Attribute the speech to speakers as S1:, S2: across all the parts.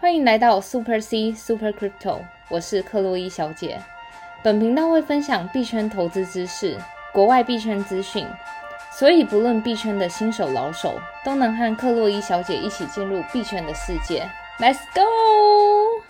S1: 欢迎来到 Super C Super Crypto，我是克洛伊小姐。本频道会分享币圈投资知识、国外币圈资讯，所以不论币圈的新手老手，都能和克洛伊小姐一起进入币圈的世界。Let's go！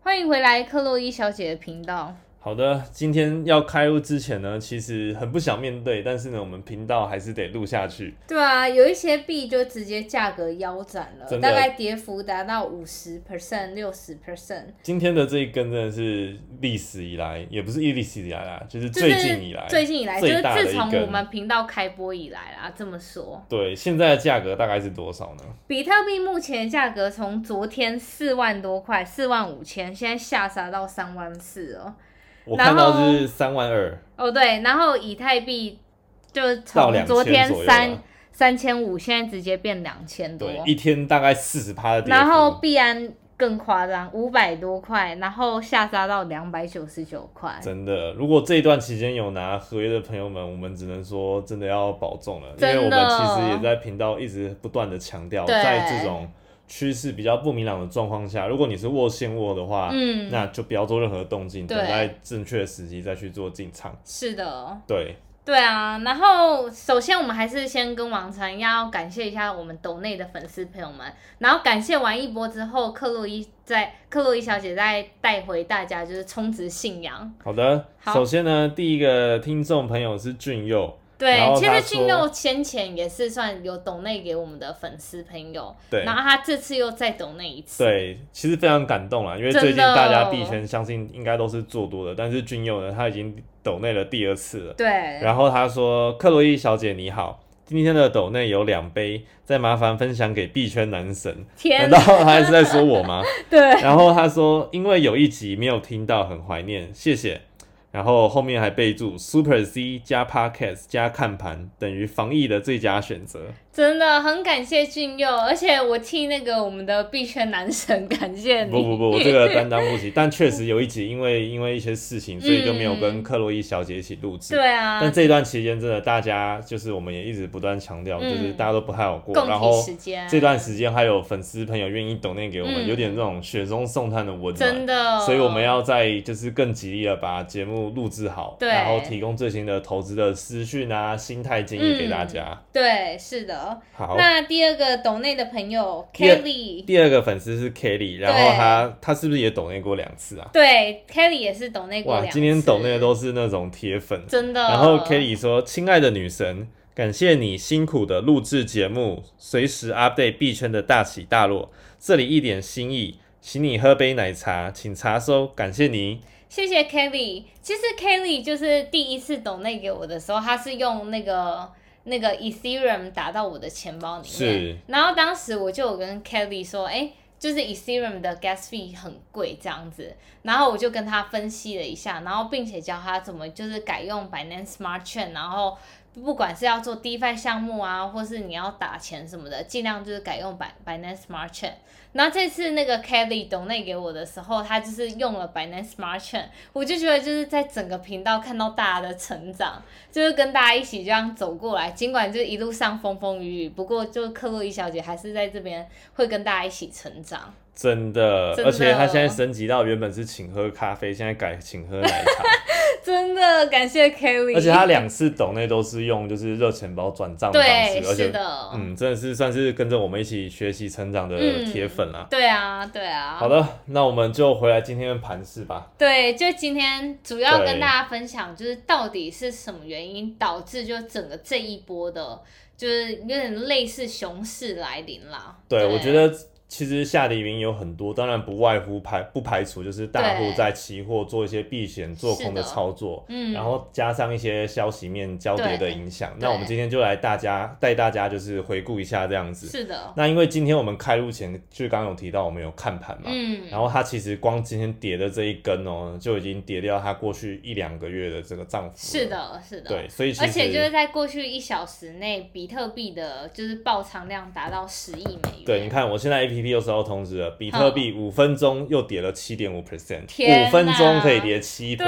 S1: 欢迎回来克洛伊小姐的频道。
S2: 好的，今天要开录之前呢，其实很不想面对，但是呢，我们频道还是得录下去。
S1: 对啊，有一些币就直接价格腰斩了，大概跌幅达到五十 percent、六十 percent。
S2: 今天的这一根真的是历史以来，也不是历史以来啦，就是最近以来，
S1: 最近以来，就是自从我们频道开播以来啦，这么说，
S2: 对，现在的价格大概是多少呢？
S1: 比特币目前价格从昨天四万多块，四万五千，现在下杀到三万四了。
S2: 我看到是三万二。
S1: 哦，对，然后以太币就从昨天三，三千五，现在直接变两千多，，
S2: 一天大概四十趴的跌幅。
S1: 然后币安更夸张，五百多块，然后下杀到两百九十九块。
S2: 真的，如果这一段期间有拿合约的朋友们，我们只能说真的要保重了，因为我们其实也在频道一直不断的强调，在这种趋势比较不明朗的状况下，如果你是握现握的话，
S1: 嗯，
S2: 那就不要做任何动静，等待正确的时机再去做进场。
S1: 是的，
S2: 对，
S1: 对啊，然后首先我们还是先跟往常一样，要感谢一下我们斗内的粉丝朋友们。然后感谢完一波之后，克洛伊在克洛伊小姐再带回大家就是充值信仰。
S2: 好的。
S1: 好
S2: 首先呢，第一个听众朋友是俊佑，
S1: 对其实俊佑先前也是算有抖内给我们的粉丝朋友，
S2: 对
S1: 然后他这次又再抖内一次，
S2: 对，其实非常感动啦，因为最近大家币圈相信应该都是做多的，但是俊佑呢，他已经抖内了第二次了。
S1: 对，
S2: 然后他说：“克洛伊小姐你好，今天的抖内有两杯，再麻烦分享给币圈男神。”
S1: 天
S2: 难道他还是在说我吗？
S1: 对，
S2: 然后他说：“因为有一集没有听到，很怀念，谢谢。”然后后面还备注 “Super C 加 Podcast 加看盘等于防疫的最佳选择。
S1: 真的很感谢俊佑，而且我替那个我们的币圈男神感谢你。
S2: 不不不，我这个担当不起。但确实有一集，因为因为一些事情，所以就没有跟克洛伊小姐一起录制。
S1: 对啊，
S2: 但这一段期间，真的大家就是我们也一直不断强调，
S1: 嗯
S2: 就是大家都不太好过。
S1: 共
S2: 然后这段时间还有粉丝朋友愿意抖念给我们，
S1: 嗯
S2: 有点那种雪中送炭的温暖。
S1: 真的，
S2: 所以我们要在就是更极力的把节目录制好，
S1: 对
S2: 然后提供最新的投资的资讯啊、心态建议给大家。
S1: 对，是的。
S2: 好，
S1: 嗯那第二个抖内的朋友 Kelly，
S2: 第二个粉丝是 Kelly，然后
S1: 对
S2: 他他是不是也抖内过两次啊？
S1: 对 Kelly 也是抖内过
S2: 哇，
S1: 两次，
S2: 今天抖内的都是那种铁粉。
S1: 真的。
S2: 然后 Kelly 说：“亲爱的女神，感谢你辛苦的录制节目，随时 update 币圈的大起大落。这里一点心意，请你喝杯奶茶，请查收，感谢你。
S1: 谢谢 Kelly。其实 Kelly 就是第一次抖内给我的时候，他是用那个那个 Ethereum 打到我的钱包里面，然后当时我就有跟 Kelly 说，哎、就是 Ethereum 的 gas fee 很贵这样子，然后我就跟他分析了一下，然后并且教他怎么就是改用 Binance Smart Chain，然后不管是要做 DeFi 项目啊，或是你要打钱什么的，尽量就是改用 Bin Binance Smart Chain。然后这次那个 Kelly 懂内给我的时候，他就是用了 Binance Smart Chain，我就觉得就是在整个频道看到大家的成长，就是跟大家一起这样走过来，尽管就是一路上风风雨雨，不过就克洛伊小姐还是在这边会跟大家一起成长。
S2: 真的，
S1: 真的
S2: 而且她现在升级到原本是请喝咖啡，现在改请喝奶茶，
S1: 真的感谢 Kelly，
S2: 而且他两次抖内都是用就是热钱包转账的方式，而且
S1: 是的，
S2: 嗯，真的是算是跟着我们一起学习成长的
S1: 嗯
S2: 铁粉啦。
S1: 对啊对啊，
S2: 好的，那我们就回来今天的盘势吧。
S1: 对，就今天主要跟大家分享，就是到底是什么原因导致就整个这一波的，就是有点类似熊市来临啦。
S2: 对，我觉得其实下跌原因有很多，当然不外乎排不排除就是大户在期货做一些避险做空的操作，
S1: 嗯，
S2: 然后加上一些消息面交叠的影响。那我们今天就来大家带大家就是回顾一下这样子。
S1: 是的，
S2: 那因为今天我们开录前，就刚刚有提到我们有看盘嘛，
S1: 嗯，
S2: 然后它其实光今天跌的这一根哦，就已经跌掉它过去一两个月的这个涨幅。
S1: 是，的，是的，
S2: 对，所以
S1: 而且就是在过去一小时内，比特币的就是爆仓量达到十亿美元。
S2: 对，你看我现在 APP 又收到通知了，比特币五分钟又跌了七点五 percent，五分钟可以跌七
S1: 对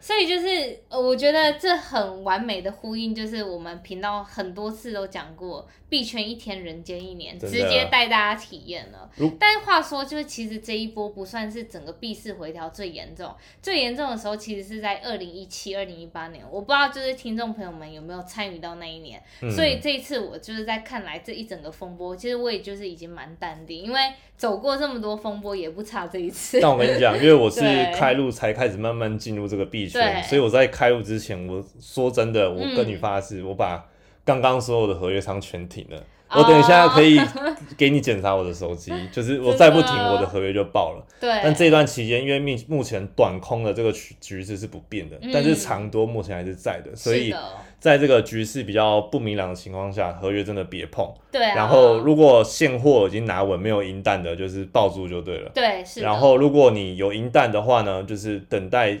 S1: 所以就是呃我觉得这很完美的呼应，就是我们频道很多次都讲过，币圈一天人间一年，直接带大家体验了。但是话说，就是其实这一波不算是整个币市回调最严重，最严重的时候其实是在二零一七、二零一八年，我不知道就是听众朋友们有没有参与到那一年。
S2: 嗯。
S1: 所以这一次我就是在看来这一整个风波，其实我也就是已经蛮淡定，因为走过这么多风波，也不差这一次。
S2: 但我跟你讲，因为我是 开路才开始慢慢进入这个币圈，所以我在开路之前，我说真的，我跟你
S1: 嗯
S2: 发誓，我把刚刚所有的合约仓全停了。
S1: 哦
S2: 我等一下可以给你检查我的手机，就是我再不停，我的合约就爆了。
S1: 对，
S2: 但这段期间，因为目目前短空的这个局局势是不变的，
S1: 嗯
S2: 但是长多目前还是在的，所以在这个局势比较不明朗的情况下，合约真的别碰。
S1: 对啊，
S2: 然后如果现货已经拿稳，没有银弹的，就是抱住就对了。
S1: 对是，
S2: 然后如果你有银弹的话呢，就是等待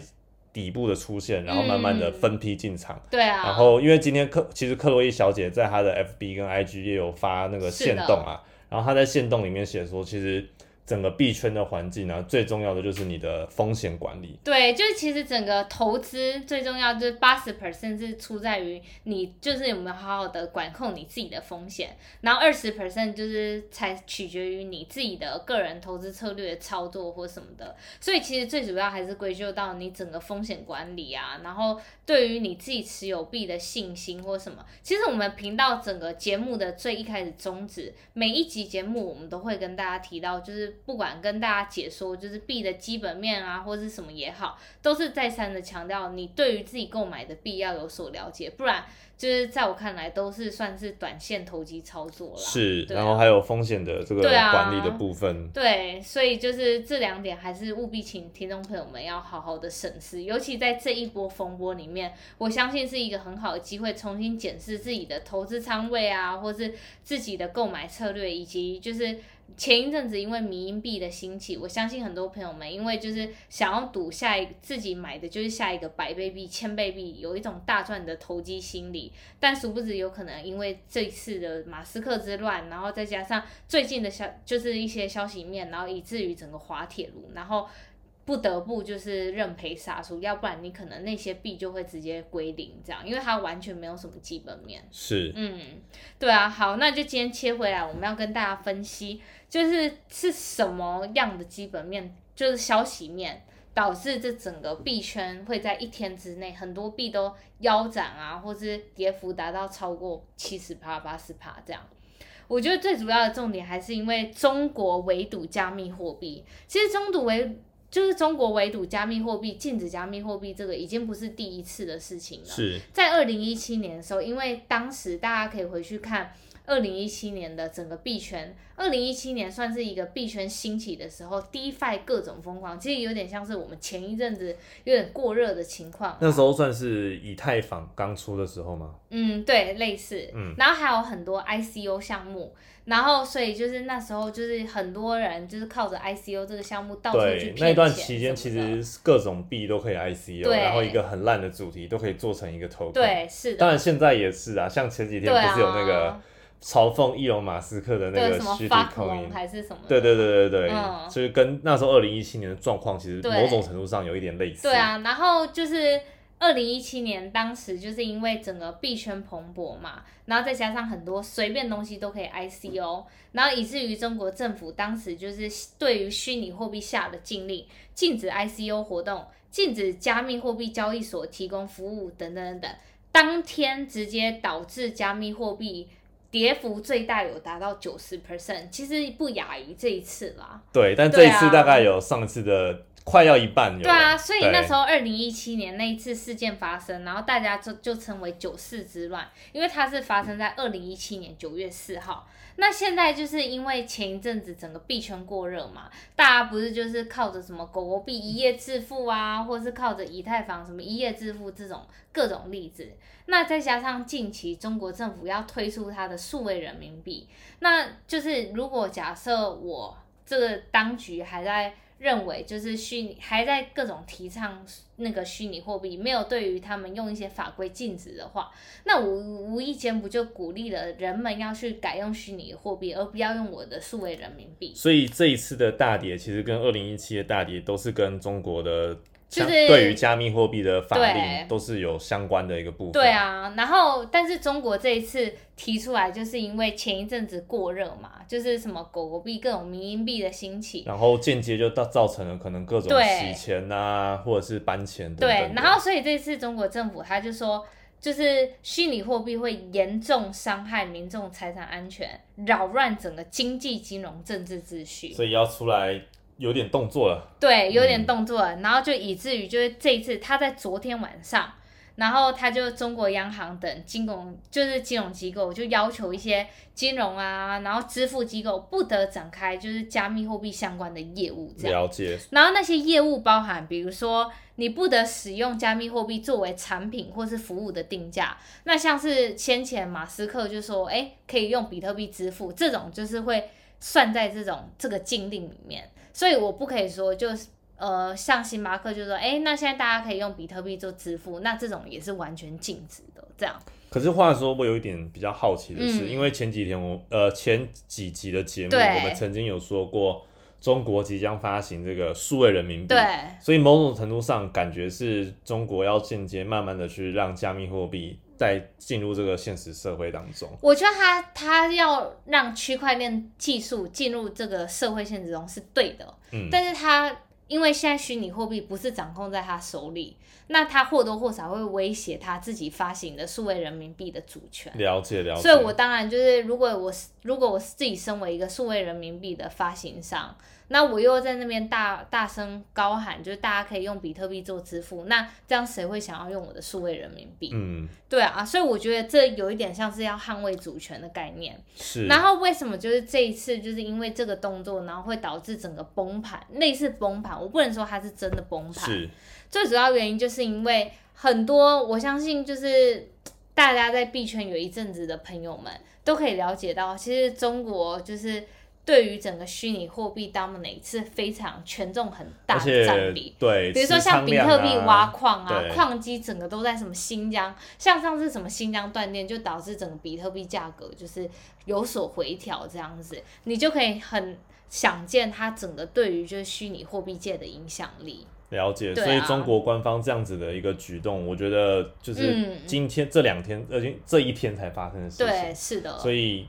S2: 底部的出现，然后慢慢的
S1: 嗯
S2: 分批进场。
S1: 对啊，
S2: 然后因为今天克其实克洛伊小姐在她的 FB 跟 IG 也有发那个
S1: 是的。
S2: 线动啊，然后她在线动里面写说，其实整个币圈的环境呢，最重要的就是你的风险管理。
S1: 对，就是其实整个投资最重要就是八十 percent 是出在于你就是有没有好好的管控你自己的风险，然后二十 percent 就是才取决于你自己的个人投资策略的操作或什么的。所以其实最主要还是归咎到你整个风险管理啊，然后对于你自己持有币的信心或什么。其实我们频道整个节目的最一开始宗旨，每一集节目我们都会跟大家提到，就是不管跟大家解说就是币的基本面啊，或是什么也好，都是再三的强调你对于自己购买的币要有所了解，不然就是在我看来都是算是短线投机操作了。
S2: 是，
S1: 啊
S2: 然后还有风险的这个管理的部分。
S1: 对，所以就是这两点还是务必请听众朋友们要好好的审视，尤其在这一波风波里面，我相信是一个很好的机会，重新检视自己的投资仓位啊，或是自己的购买策略，以及就是。前一阵子因为迷因币的兴起，我相信很多朋友们因为就是想要赌下一自己买的就是下一个百倍币、千倍币，有一种大赚的投机心理，但殊不知有可能因为这一次的马斯克之乱，然后再加上最近的消就是一些消息面，然后以至于整个滑铁卢，然后不得不就是认赔杀出，要不然你可能那些币就会直接归零，这样，因为它完全没有什么基本面。
S2: 是，
S1: 嗯，对啊，好，那就今天切回来，我们要跟大家分析，就是是什么样的基本面，就是消息面。导致这整个币圈会在一天之内，很多币都腰斩啊，或是跌幅达到超过七十趴、八十趴这样。我觉得最主要的重点还是因为中国围堵加密货币。其实中毒围就是中国围堵加密货币、禁止加密货币，这个已经不是第一次的事情了。
S2: 是，
S1: 在二零一七年的时候，因为当时大家可以回去看二零一七年的整个币圈，二零一七年算是一个币圈兴起的时候，DeFi 各种疯狂，其实有点像是我们前一阵子有点过热的情况。
S2: 那时候算是以太坊刚出的时候吗？
S1: 嗯，对，类似，
S2: 嗯
S1: 然后还有很多 ICO 项目，然后所以就是那时候就是很多人就是靠着 ICO 这个项目到处去骗，
S2: 对那段期间其实各种币都可以 ICO，然后一个很烂的主题都可以做成一个 token。，
S1: 对是的，
S2: 当然现在也是啊，像前几天不是有那个嘲讽伊隆马斯克的那
S1: 对什么
S2: 个虚拟
S1: 龙。还是什么，
S2: 对对对对对，
S1: 嗯
S2: 就是跟那时候二零一七年的状况，其实某种程度上有一点类似。
S1: 对，啊，然后就是二零一七年，当时就是因为整个币圈蓬勃嘛，然后再加上很多随便东西都可以 ICO，然后以至于中国政府当时就是对于虚拟货币下的禁令，禁止 ICO 活动，禁止加密货币交易所提供服务等等等等，当天直接导致加密货币。跌幅最大有达到九十 percent，其实不亚于这一次啦。
S2: 对，但这一次大概有上次的快要一半有了。
S1: 对啊，所以那时
S2: 候
S1: 候二零一七年那一次事件发生，然后大家就就称为九四之乱，因为它是发生在二零一七年九月四号。那现在就是因为前一阵子整个币圈过热嘛，大家不是就是靠着什么狗狗币一夜致富啊，或是靠着以太坊什么一夜致富这种各种例子。那再加上近期中国政府要推出它的数位人民币，那就是如果假设我这个当局还在认为就是虚拟还在各种提倡那个虚拟货币，没有对于他们用一些法规禁止的话，那无无意间不就鼓励了人们要去改用虚拟货币，而不要用我的数位人民币？
S2: 所以这一次的大跌，其实跟二零一七的大跌都是跟中国的
S1: 就是
S2: 对于加密货币的法
S1: 对
S2: 令都是有相关的一个部分。
S1: 对，啊，然后但是中国这一次提出来，就是因为前一阵子过热嘛，就是什么狗狗币、各种民营币的兴起，
S2: 然后间接就造造成了可能各种洗钱啊，或者是搬钱等等
S1: 对，然后所以这次中国政府他就说，就是虚拟货币会严重伤害民众财产安全，扰乱整个经济、金融、政治秩序。
S2: 所以要出来有点动作了。
S1: 对，有
S2: 嗯
S1: 点动作了，然后就以至于就是这一次他在昨天晚上，然后他就中国央行等金融就是金融机构就要求一些金融啊，然后支付机构不得展开就是加密货币相关的业务这样。
S2: 了解，
S1: 然后那些业务包含，比如说你不得使用加密货币作为产品或是服务的定价。那像是先前马斯克就说，哎，可以用比特币支付，这种就是会算在这种这个禁令里面。所以我不可以说就是呃，像星巴克就说，哎，那现在大家可以用比特币做支付，那这种也是完全禁止的。这样，
S2: 可是话说，我有一点比较好奇的是，
S1: 嗯
S2: 因为前几天我呃前几集的节目，我们曾经有说过，中国即将发行这个数位人民币，
S1: 对，
S2: 所以某种程度上感觉是中国要间接慢慢的去让加密货币再进入这个现实社会当中。
S1: 我觉得他他要让区块链技术进入这个社会现实中是对的，
S2: 嗯，
S1: 但是他因为现在虚拟货币不是掌控在他手里，那他或多或少会威胁他自己发行的数位人民币的主权。
S2: 了解了解。
S1: 所以，我当然就是，如果我是如果我自己身为一个数位人民币的发行商，那我又在那边大大声高喊，就是大家可以用比特币做支付，那这样谁会想要用我的数位人民币？
S2: 嗯
S1: 对啊，所以我觉得这有一点像是要捍卫主权的概念。
S2: 是，
S1: 然后为什么就是这一次就是因为这个动作，然后会导致整个崩盘，类似崩盘，我不能说它是真的崩盘，
S2: 是
S1: 最主要原因就是因为很多，我相信就是大家在币圈有一阵子的朋友们都可以了解到，其实中国就是对于整个虚拟货币 dominate 是非常权重很大的占比。
S2: 对，
S1: 比如说像比特币挖矿啊，
S2: 对
S1: 矿机整个都在什么新疆，像上次什么新疆断电，就导致整个比特币价格就是有所回调这样子，你就可以很想见它整个对于就是虚拟货币界的影响力。
S2: 了解，所以中国官方这样子的一个举动，我觉得就是
S1: 嗯
S2: 今天这两天，而且这一天才发生的事情
S1: 对，
S2: 情。
S1: 是的，
S2: 所以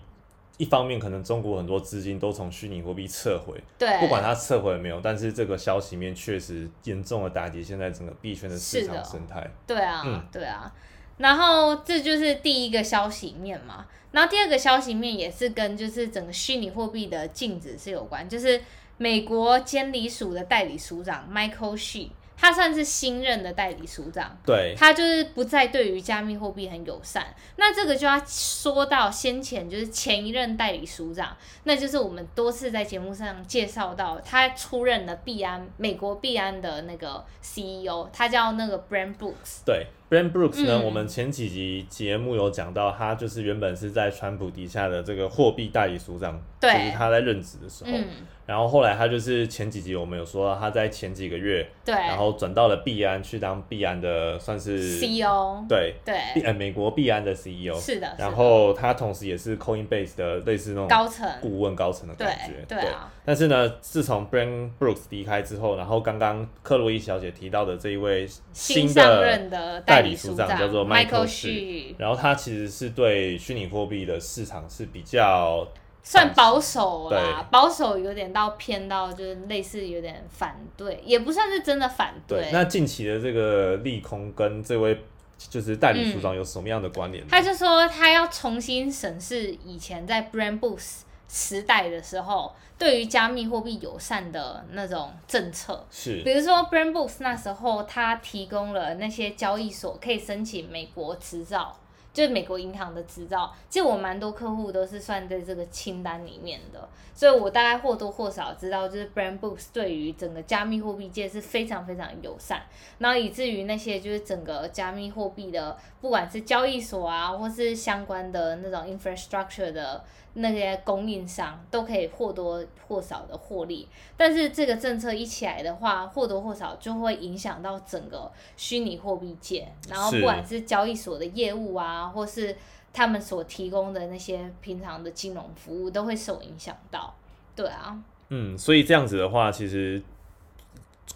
S2: 一方面可能中国很多资金都从虚拟货币撤回，
S1: 对，
S2: 不管它撤回了没有，但是这个消息面确实严重的打击现在整个币圈的市场生态。
S1: 对啊，
S2: 嗯
S1: 对啊。然后这就是第一个消息面嘛，然后第二个消息面也是跟就是整个虚拟货币的禁止是有关，就是美国监理署的代理署长 Michael She，他算是新任的代理署长，
S2: 对，
S1: 他就是不再对于加密货币很友善。那这个就要说到先前就是前一任代理署长，那就是我们多次在节目上介绍到，他出任了币安美国币安的那个 CEO，他叫那个 Brand Brooks。
S2: 对 b r a n Brooks 呢，
S1: 嗯。
S2: 我们前几集节目有讲到，他就是原本是在川普底下的这个货币代理署长，
S1: 对。
S2: 就是他在任职的时候，
S1: 嗯，
S2: 然后后来他就是前几集我们有说到，他在前几个月，
S1: 对，
S2: 然后转到了币安去当币安的算是
S1: CEO，
S2: 对。币
S1: 对，
S2: 呃美国币安的 CEO，
S1: 是的，是
S2: 然后他同时也是 Coinbase 的类似那种
S1: 高层，
S2: 顾问高层的感觉，
S1: 对啊，
S2: 但是呢，自从 Brian Brooks 离开之后，然后刚刚克洛伊小姐提到的这一位
S1: 新上任的
S2: 代
S1: 理长
S2: 理署长叫做
S1: Michael Xu，
S2: 然后他其实是对虚拟货币的市场是比较
S1: 算保守啦，保守有点到偏到就是类似有点反对，也不算是真的反
S2: 对。那近期的这个利空跟这位就是代理署长有什么样的关联呢？
S1: 他就说他要重新审视以前在 Brand Boost 时代的时候，对于加密货币友善的那种政策。
S2: 是
S1: 比如说 Brand Boost 那时候，他提供了那些交易所可以申请美国执照，就是美国银行的执照。其实我蛮多客户都是算在这个清单里面的，所以我大概或多或少知道，就是 Brand Boost 对于整个加密货币界是非常非常友善，然后以至于那些就是整个加密货币的，不管是交易所啊，或是相关的那种 infrastructure 的那些供应商都可以或多或少的获利。但是这个政策一起来的话，或多或少就会影响到整个虚拟货币界，然后不管是交易所的业务啊，或是他们所提供的那些平常的金融服务都会受影响到。对啊，
S2: 嗯，所以这样子的话，其实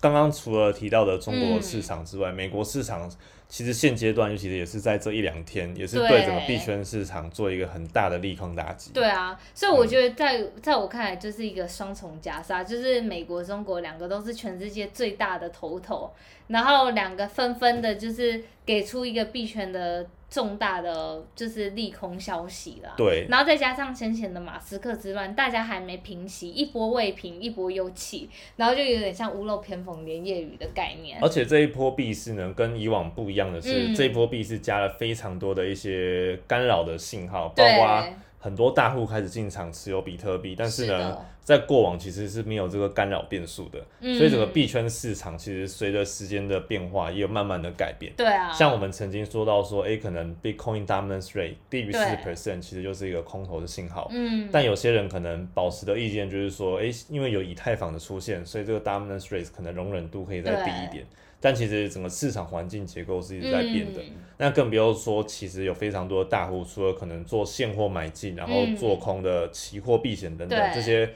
S2: 刚刚除了提到的中国
S1: 嗯
S2: 市场之外，美国市场其实现阶段尤其是也是在这一两天，也是
S1: 对
S2: 对整个币圈市场做一个很大的利空打击。
S1: 对啊，所以我觉得在在我看来就是一个双重夹杀，就是美国、中国两个都是全世界最大的头头，然后两个纷纷的就是给出一个币圈的重大的就是利空消息啦。
S2: 对，
S1: 然后再加上先前的马斯克之乱，大家还没平息，一波未平，一波又起，然后就有点像屋漏偏逢连夜雨的概念。
S2: 而且这一波币是呢，跟以往不一样的是，
S1: 嗯
S2: 这一波币是加了非常多的一些干扰的信号，包
S1: 对
S2: 括很多大户开始进场持有比特币，但是呢
S1: 是，
S2: 在过往其实是没有这个干扰变数的，
S1: 嗯
S2: 所以整个币圈市场其实随着时间的变化，也有慢慢的改变。
S1: 对啊，
S2: 像我们曾经说到说，诶，可能 Bitcoin dominance rate 低于四十 percent，其实就是一个空头的信号。
S1: 嗯，
S2: 但有些人可能保持的意见就是说，诶，因为有以太坊的出现，所以这个 dominance rate 可能容忍度可以再低一点。但其实整个市场环境结构是一直在变的。
S1: 嗯
S2: 那更不要说，其实有非常多的大户，除了可能做现货买进，然后
S1: 嗯
S2: 做空的期货避险等等、
S1: 对
S2: 这些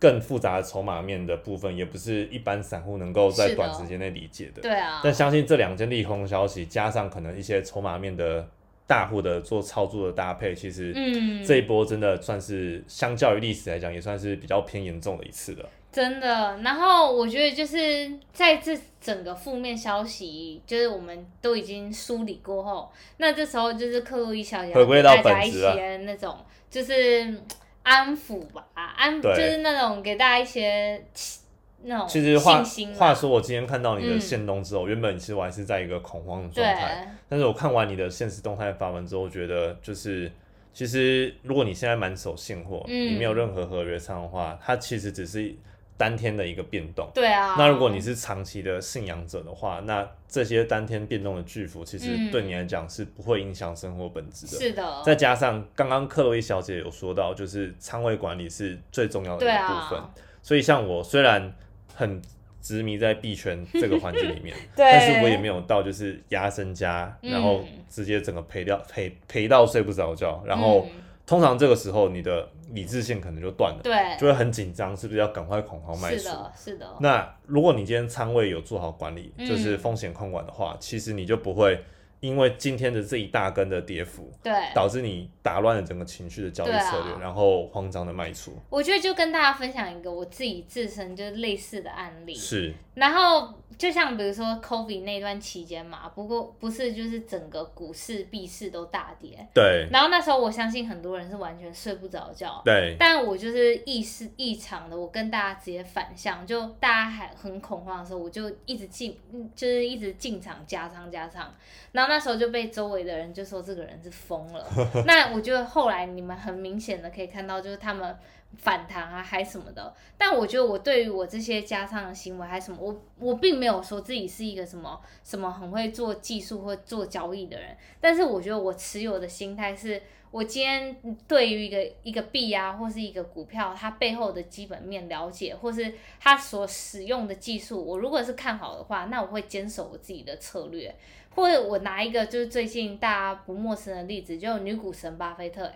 S2: 更复杂的筹码面的部分，也不是一般散户能够在短时间内理解的。
S1: 对啊，
S2: 但相信这两件利空消息，加上可能一些筹码面的大户的做操作的搭配，其实
S1: 嗯，
S2: 这一波真的算是相较于历史来讲，也算是比较偏严重的一次了。
S1: 真的，然后我觉得就是在这整个负面消息，就是我们都已经梳理过后，那这时候就是克洛伊小姐
S2: 回归到
S1: 给大家一
S2: 本质啊
S1: 些那种就是嗯安抚吧，安就是那种给大家一些气那种
S2: 其实话
S1: 信心啊
S2: 话说，我今天看到你的
S1: 嗯
S2: 线动之后，原本其实我还是在一个恐慌的状态，但是我看完你的现实动态发文之后，我觉得就是。其实，如果你现在满手现货，
S1: 嗯
S2: 你没有任何合约上的话，它其实只是当天的一个变动。
S1: 对啊，
S2: 那如果你是长期的信仰者的话，那这些当天变动的巨幅，其实
S1: 嗯
S2: 对你来讲是不会影响生活本质的。
S1: 是的，
S2: 再加上刚刚克洛伊小姐有说到，就是仓位管理是最重要的一部分。所以像我虽然很执迷在币圈这个环境里面，
S1: 对
S2: 但是我也没有到就是压身家，
S1: 嗯
S2: 然后直接整个赔掉赔赔到睡不着觉。然后
S1: 嗯
S2: 通常这个时候你的理智线可能就断了，
S1: 对，
S2: 就会很紧张，是不是要赶快恐慌卖出？
S1: 是的，是的，
S2: 那如果你今天仓位有做好管理，
S1: 嗯
S2: 就是风险控管的话，其实你就不会因为今天的这一大根的跌幅，
S1: 对，
S2: 导致你打乱了整个情绪的交易策略，然后慌张的卖出。
S1: 我觉得就跟大家分享一个我自己自身就是类似的案例，
S2: 是，
S1: 然后就像比如说 COVID 那段期间嘛，不过不是就是整个股市、币市都大跌，
S2: 对。
S1: 然后那时候我相信很多人是完全睡不着觉，
S2: 对。
S1: 但我就是意识异常的，我跟大家直接反向，就大家还很恐慌的时候，我就一直进，嗯就是一直进场加仓加仓，然后那时候就被周围的人就说这个人是疯了。那我觉得后来你们很明显的可以看到，就是他们反弹啊，还什么的。但我觉得我对于我这些加仓的行为还什么，我我并没有说自己是一个什么什么很会做技术或做交易的人，但是我觉得我持有的心态是。我今天对于一个一个币啊，或是一个股票，它背后的基本面了解，或是它所使用的技术，我如果是看好的话，那我会坚守我自己的策略。或者我拿一个就是最近大家不陌生的例子，就女股神巴菲特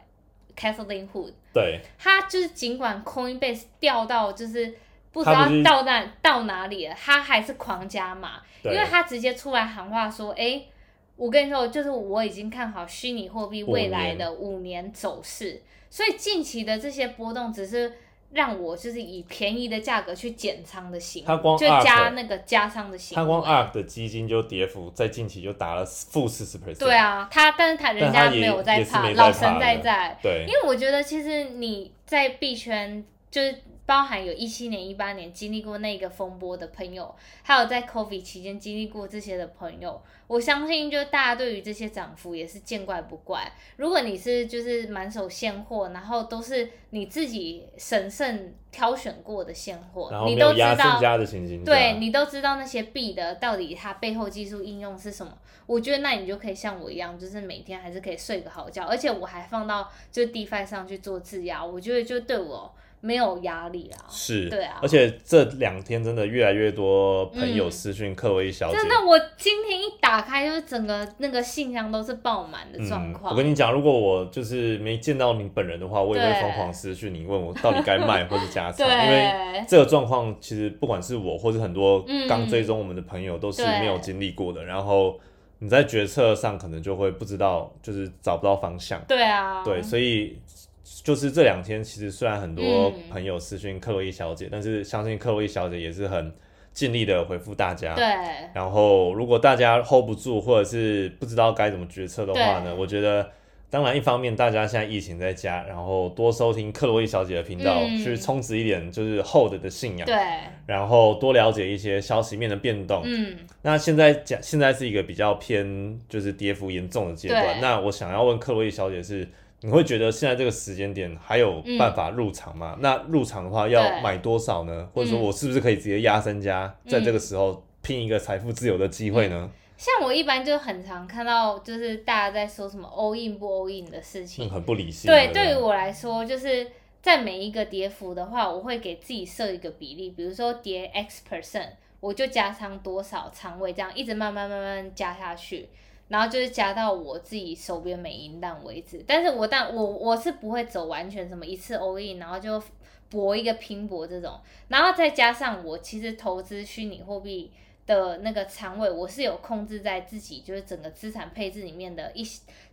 S1: Kathleen Hood，
S2: 对，
S1: 她就是尽管 Coinbase 掉到就是不知道到那到哪里了，她还是狂加码，因为她直接出来喊话说，哎、我跟你说，就是我已经看好虚拟货币未来的五年走势，所以近期的这些波动只是让我就是以便宜的价格去减仓的行为，
S2: 它光
S1: 就加那个加仓的行为。
S2: 它光 ARK 的基金就跌幅在近期就达了负四十 percent。
S1: 对，啊，他但是他人家没有在怕，老神在在。
S2: 对
S1: 因为我觉得其实你在币圈就是包含有一七年、一八年经历过那个风波的朋友，还有在 COVID 期间经历过这些的朋友，我相信就大家对于这些涨幅也是见怪不怪。如果你是就是满手现货，然后都是你自己审慎挑选过的现货
S2: 然，后
S1: 你都知道。对你都知道那些币的到底它背后技术应用是什么，我觉得那你就可以像我一样，就是每天还是可以睡个好觉，而且我还放到就是 DeFi 上去做质押，我觉得就对我没有压力啊。
S2: 是，
S1: 对啊
S2: 而且这两天真的越来越多朋友
S1: 嗯
S2: 私讯克薇小姐，
S1: 真的，我今天一打开，就是整个那个信箱都是爆满的状
S2: 嗯，
S1: 况。
S2: 我跟你讲，如果我就是没见到你本人的话，我也会
S1: 对
S2: 疯狂私讯你，问我到底该 卖或者加仓，因为
S1: 对
S2: 这个状况其实不管是我或是很多
S1: 嗯
S2: 刚追踪我们的朋友都是
S1: 对
S2: 没有经历过的，然后你在决策上可能就会不知道，就是找不到方向。
S1: 对啊，
S2: 对，所以就是这两天，其实虽然很多
S1: 嗯。
S2: 朋友私讯克洛伊小姐，但是相信克洛伊小姐也是很尽力的回复大家。
S1: 对。
S2: 然后，如果大家 hold 不住，或者是不知道该怎么决策的话呢，我觉得，当然一方面大家现在疫情在家，然后多收听克洛伊小姐的频道，
S1: 嗯。
S2: 去充实一点就是 hold 的信仰，
S1: 对，
S2: 然后多了解一些消息面的变动。
S1: 嗯，
S2: 那现在讲，现在是一个比较偏就是跌幅严重的阶段。
S1: 对。
S2: 那我想要问克洛伊小姐是，你会觉得现在这个时间点还有办法入场吗？那入场的话要
S1: 对
S2: 买多少呢？或者说
S1: 嗯
S2: 我是不是可以直接压身家，在这个时候拼一个财富自由的机会呢？
S1: 像我一般就很常看到，就是大家在说什么 all in 不 all in 的事情。
S2: 很不理性。
S1: 对，
S2: 不
S1: 对于我来说，就是在每一个跌幅的话，我会给自己设一个比例，比如说跌 X percent，我就加仓多少仓位，这样一直慢慢慢慢加下去，然后就是加到我自己手边每银弹为止。但是我但我我是不会走完全什么一次 all in，然后就搏一个拼搏这种，然后再加上我其实投资虚拟货币。的那个仓位，我是有控制在自己就是整个资产配置里面的一，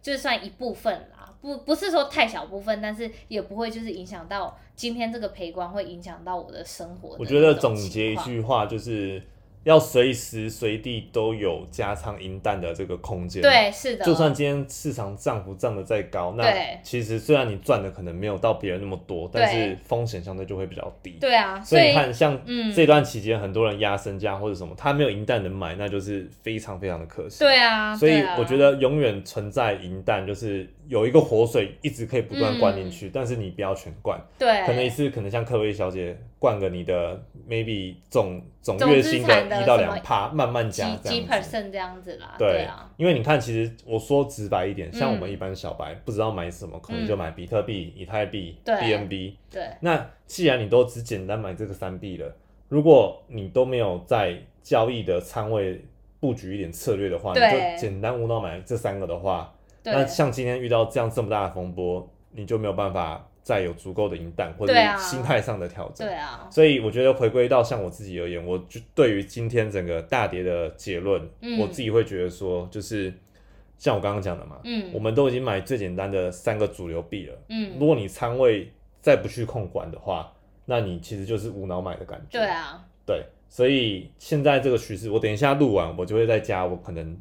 S1: 就是算一部分啦，不不是说太小部分，但是也不会就是影响到今天这个赔光会影响到我的生活的
S2: 我觉得总结一，句话就是。要随时随地都有加仓银弹的这个空间。
S1: 对，是的，
S2: 就算今天市场涨幅涨得再高，那其实虽然你赚的可能没有到别人那么多，但是风险相对就会比较低。
S1: 对啊，
S2: 所以你看，像
S1: 嗯
S2: 这段期间，很多人压身价或者什么，他没有银弹能买，那就是非常非常的可惜。
S1: 对啊，
S2: 所以我觉得永远存在银弹，就是有一个活水一直可以不断灌进去，但是你不要全灌，
S1: 嗯对，
S2: 可能一次可能像科威小姐灌个你的 maybe 总总
S1: 总
S2: 月薪
S1: 的
S2: 一到两趴，慢慢加
S1: 几几
S2: 这样子。
S1: percent 这样子啦，
S2: 对
S1: 啊，
S2: 因为你看，其实我说直白一点，像
S1: 嗯
S2: 我们一般小白不知道买什么，可能就买比特币、以太币、BNB。
S1: 对。
S2: 那既然你都只简单买这个三币了，如果你都没有在交易的仓位布局一点策略的话，你就简单无脑买这三个的话，那像今天遇到这样这么大的风波，你就没有办法再有足够的银弹或者心态上的调整。
S1: 对啊，
S2: 所以我觉得回归到像我自己而言，我就对于今天整个大跌的结论，
S1: 嗯
S2: 我自己会觉得说，就是像我刚刚讲的嘛，
S1: 嗯
S2: 我们都已经买最简单的三个主流币了。
S1: 嗯，
S2: 如果你仓位再不去控管的话，那你其实就是无脑买的感觉。
S1: 对啊，
S2: 对，所以现在这个趋势，我等一下录完，我就会再加我可能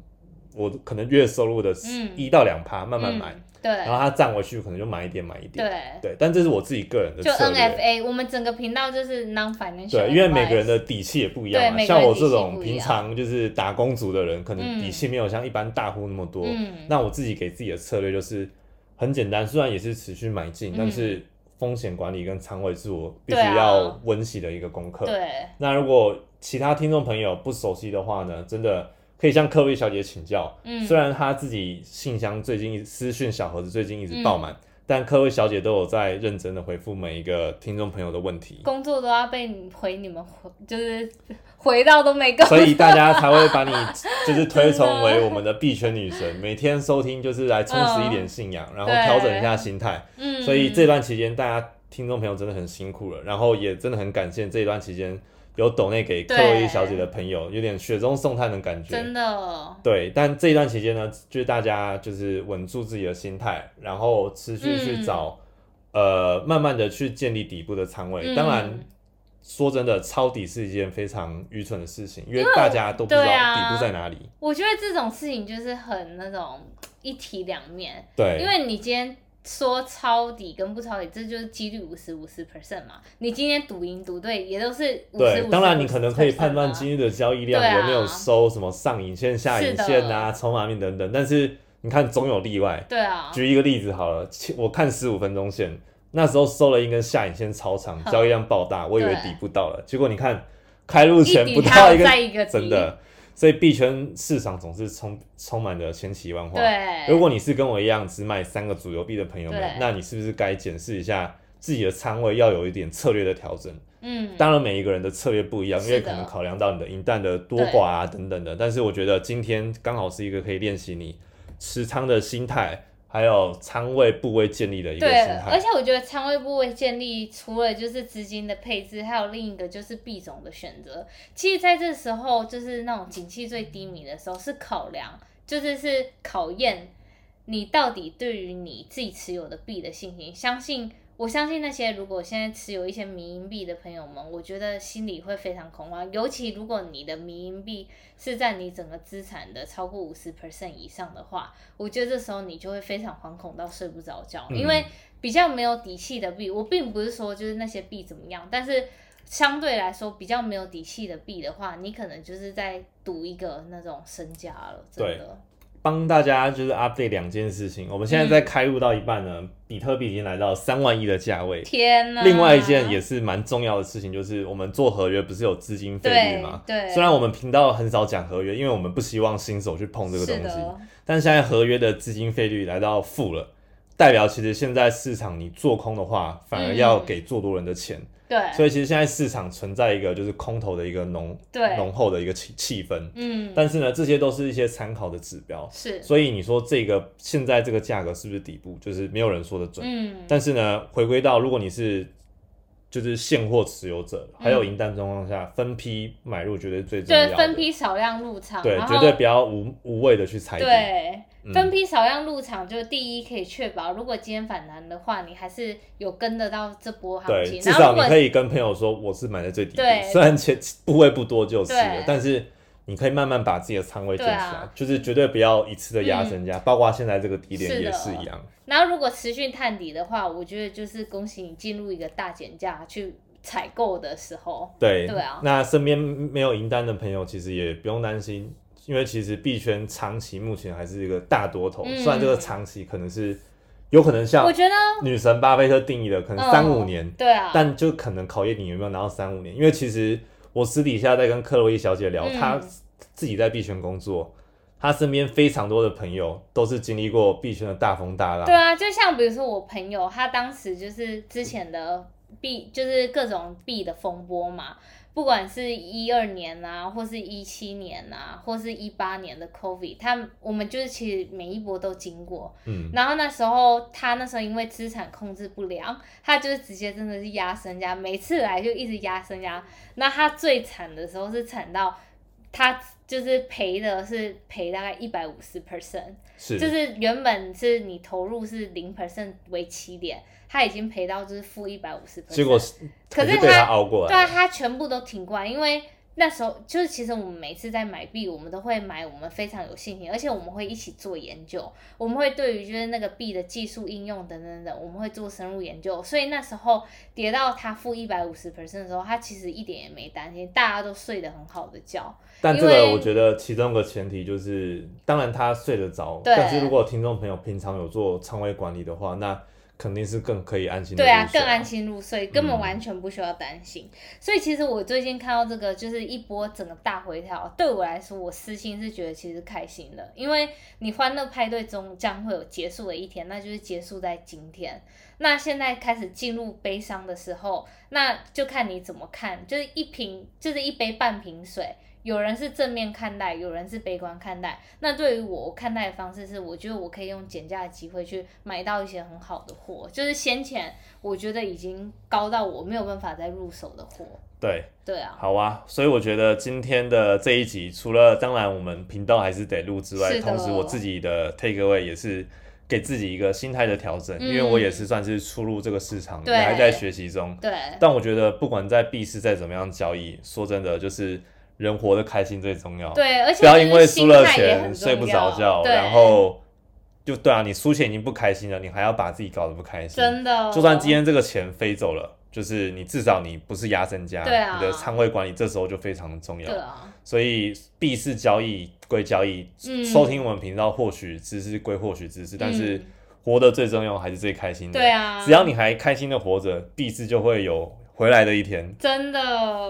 S2: 我可能月收入的
S1: 嗯
S2: 一到两趴慢慢买，
S1: 嗯，对
S2: 然后它涨回去可能就买一点买一点。
S1: 对，
S2: 对，但这是我自己个人的
S1: 就
S2: 策略。
S1: NFA，我们整个频道就是 non financial，
S2: 对，因为每个人的底气也不一样嘛。像我这种平常就是打工族的人，可能
S1: 嗯
S2: 底气没有像一般大户那么多。
S1: 嗯
S2: 那我自己给自己的策略就是很简单，虽然也是持续买进，
S1: 嗯
S2: 但是风险管理跟仓位是我必须要温习的一个功课。
S1: 对
S2: 那如果其他听众朋友不熟悉的话呢，真的可以向科威小姐请教。
S1: 嗯
S2: 虽然她自己信箱最近私讯小盒子最近一直爆
S1: 嗯
S2: 满，但科威小姐都有在认真的回复每一个听众朋友的问题。
S1: 工作都要被你回你们回，就是回到都没够，
S2: 所以大家才会把你 就是推崇为我们的币圈女神，每天收听就是来充实一点信仰，然后调整一下心态。
S1: 嗯，
S2: 所以这段期间，大家听众朋友真的很辛苦了，然后也真的很感谢这一段期间有抖内给克洛伊小姐的朋友，有点雪中送炭的感觉。
S1: 真的，
S2: 对，但这一段期间呢，就是大家就是稳住自己的心态，然后持续去
S1: 嗯
S2: 找、呃，慢慢的去建立底部的仓位。
S1: 嗯
S2: 当然，说真的，抄底是一件非常愚蠢的事情，因为大家都不知道底部在哪里。
S1: 我觉得这种事情就是很那种一体两面，
S2: 对，
S1: 因为你今天说抄底跟不抄底，这就是几率五十五十 percent 嘛。你今天赌赢赌对，也都是五十
S2: 对，
S1: 五。
S2: 当然你可能可以判断今日的交易量有没有收什么上影线、下影线啊、筹码面等等，但是你看总有例外。
S1: 对啊，
S2: 举一个例子好了，我看十五分钟线，那时候收了一根下影线超长，交易量爆大，我以为
S1: 对
S2: 底部到了，结果你看开路前不到一个
S1: 一个
S2: 真的，所以币圈市场总是充充满着千奇万化。
S1: 对，
S2: 如果你是跟我一样只买三个主流币的朋友们，那你是不是该检视一下自己的仓位，要有一点策略的调整？
S1: 嗯，
S2: 当然，每一个人的策略不一样，因为可能考量到你的银弹的多寡啊等等的。但是我觉得今天刚好是一个可以练习你持仓的心态，还有仓位部位建立的一个
S1: 对
S2: 心，态。
S1: 而且我觉得仓位部位建立，除了就是资金的配置，还有另一个就是币种的选择。其实在这时候，就是那种景气最低迷的时候，是考量，就是是考验你到底对于你自己持有的币的信心。相信我相信那些如果现在持有一些迷因币的朋友们，我觉得心里会非常恐慌。尤其如果你的迷因币是在你整个资产的超过五十 percent 以上的话，我觉得这时候你就会非常惶恐到睡不着觉，
S2: 嗯
S1: 因为比较没有底气的币，我并不是说就是那些币怎么样，但是相对来说比较没有底气的币的话，你可能就是在赌一个那种身家了，真的。
S2: 帮大家就是 update 两件事情。我们现在在开入到一半呢，比特币已经来到三万亿的价位。
S1: 天呐！
S2: 另外一件也是蛮重要的事情，就是我们做合约不是有资金费率
S1: 对
S2: 吗？
S1: 对，
S2: 虽然我们频道很少讲合约，因为我们不希望新手去碰这个东西，但现在合约的资金费率来到负了，代表其实现在市场你做空的话，反而要给做多人的钱，
S1: 对。
S2: 所以其实现在市场存在一个就是空头的一个浓
S1: 对，
S2: 浓厚的一个气气氛。
S1: 嗯，
S2: 但是呢，这些都是一些参考的指标，
S1: 是，
S2: 所以你说这个现在这个价格是不是底部，就是没有人说的准。
S1: 嗯，
S2: 但是呢，回归到如果你是就是现货持有者，还有银弹状况下，分批买入绝对是最重
S1: 就是
S2: 要对。
S1: 分批少量入场，
S2: 对，绝对不要无无谓的去踩底。
S1: 对。
S2: 嗯
S1: 分批少量入场，就是第一可以确保，如果今天反弹的话，你还是有跟得到这波行
S2: 对，
S1: 情。
S2: 至少你可以跟朋友说我是买在最底部
S1: 对，
S2: 虽然钱部位不多就是了，但是你可以慢慢把自己的仓位建起来，
S1: 啊。
S2: 就是绝对不要一次的压身价，包括现在这个低点也是一样。
S1: 然后如果持续探底的话，我觉得就是恭喜你进入一个大减价去采购的时候。
S2: 对，
S1: 对啊。
S2: 那身边没有银单的朋友，其实也不用担心，因为其实币圈长期目前还是一个大多头，
S1: 嗯。
S2: 虽然这个长期可能是有可能像
S1: 我觉得，
S2: 女神巴菲特定义的，可能三五年，
S1: 对啊，
S2: 但就可能考验你有没有拿到三五年，因为其实我私底下在跟克洛伊小姐聊，
S1: 嗯。
S2: 她自己在币圈工作，她身边非常多的朋友都是经历过币圈的大风大浪，
S1: 对啊，就像比如说我朋友，他当时就是之前的币，就是各种币的风波嘛，不管是一二年啊，或是一七年啊，或是一八年的 COVID，他我们就是其实每一波都经过。
S2: 嗯，
S1: 然后那时候他那时候因为资产控制不良，他就是直接真的是压身家，每次来就一直压身家。那他最惨的时候是惨到他就是赔的是赔大概一百五十 percent。
S2: 是，
S1: 就是原本是你投入是零 percent 为起点，他已经赔到就是负一百五十 percent，
S2: 结果
S1: 可是
S2: 还被他
S1: 他
S2: 熬过来，
S1: 对啊，他全部都挺过来，因为那时候就是其实我们每次在买币，我们都会买我们非常有信心，而且我们会一起做研究，我们会对于就是那个币的技术应用等等等，我们会做深入研究，所以那时候跌到它负一百五十 percent 的时候，它其实一点也没担心，大家都睡得很好的觉。
S2: 但这个我觉得其中一个前提就是，当然他睡得着，但是如果听众朋友平常有做仓位管理的话，那肯定是更可以安心的
S1: 对啊，更安心入睡，根本
S2: 嗯
S1: 完全不需要担心。所以其实我最近看到这个，就是一波整个大回调，对我来说，我私心是觉得其实开心的，因为你欢乐派对终将会有结束的一天，那就是结束在今天。那现在开始进入悲伤的时候，那就看你怎么看，就是一瓶，就是一杯半瓶水。有人是正面看待，有人是悲观看待。那对于我我看待的方式是，我觉得我可以用减价的机会去买到一些很好的货，就是先前我觉得已经高到我没有办法再入手的货。
S2: 对，
S1: 对啊，
S2: 好啊，所以我觉得今天的这一集，除了当然我们频道还是得录之外，同时我自己的 take away 也是给自己一个心态的调整，
S1: 嗯
S2: 因为我也是算是初入这个市场，
S1: 对
S2: 也还在学习中。
S1: 对，
S2: 但我觉得不管在币市再怎么样交易，说真的，就是人活得开心最重要。
S1: 对，而且
S2: 不要因为输了钱睡不着觉，然后就对啊，你输钱已经不开心了，你还要把自己搞得不开心。
S1: 真的，
S2: 就算今天这个钱飞走了，就是你至少你不是压身家，
S1: 对啊
S2: 你的仓位管理这时候就非常的重要。
S1: 对啊，
S2: 所以币市交易归交易，
S1: 嗯
S2: 收听我们频道获取知识归获取知识，但是
S1: 嗯
S2: 活得最重要还是最开心的。
S1: 对啊，
S2: 只要你还开心的活着，币市就会有回来的一天。
S1: 真的，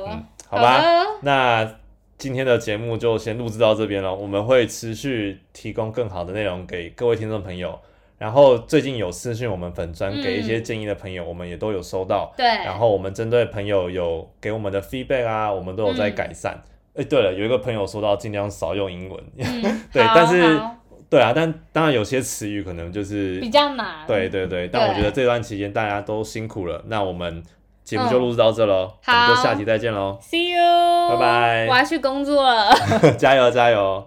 S2: 嗯，好吧，
S1: 的
S2: 那今天的节目就先录制到这边了，我们会持续提供更好的内容给各位听众朋友。然后最近有私信我们粉专
S1: 嗯
S2: 给一些建议的朋友，我们也都有收到。
S1: 对，
S2: 然后我们针对朋友有给我们的 feedback 啊，我们都有在
S1: 嗯
S2: 改善。哎、对了，有一个朋友说到尽量少用英文，
S1: 嗯
S2: 对但是对啊，但当然有些词语可能就是
S1: 比较难，
S2: 对对对，但我觉得这段期间大家都辛苦了，那我们节目就
S1: 嗯。
S2: 录制到这喽，我们就下期再见喽
S1: ，，See you，
S2: 拜拜。
S1: 我要去工作了。
S2: 加 油加油！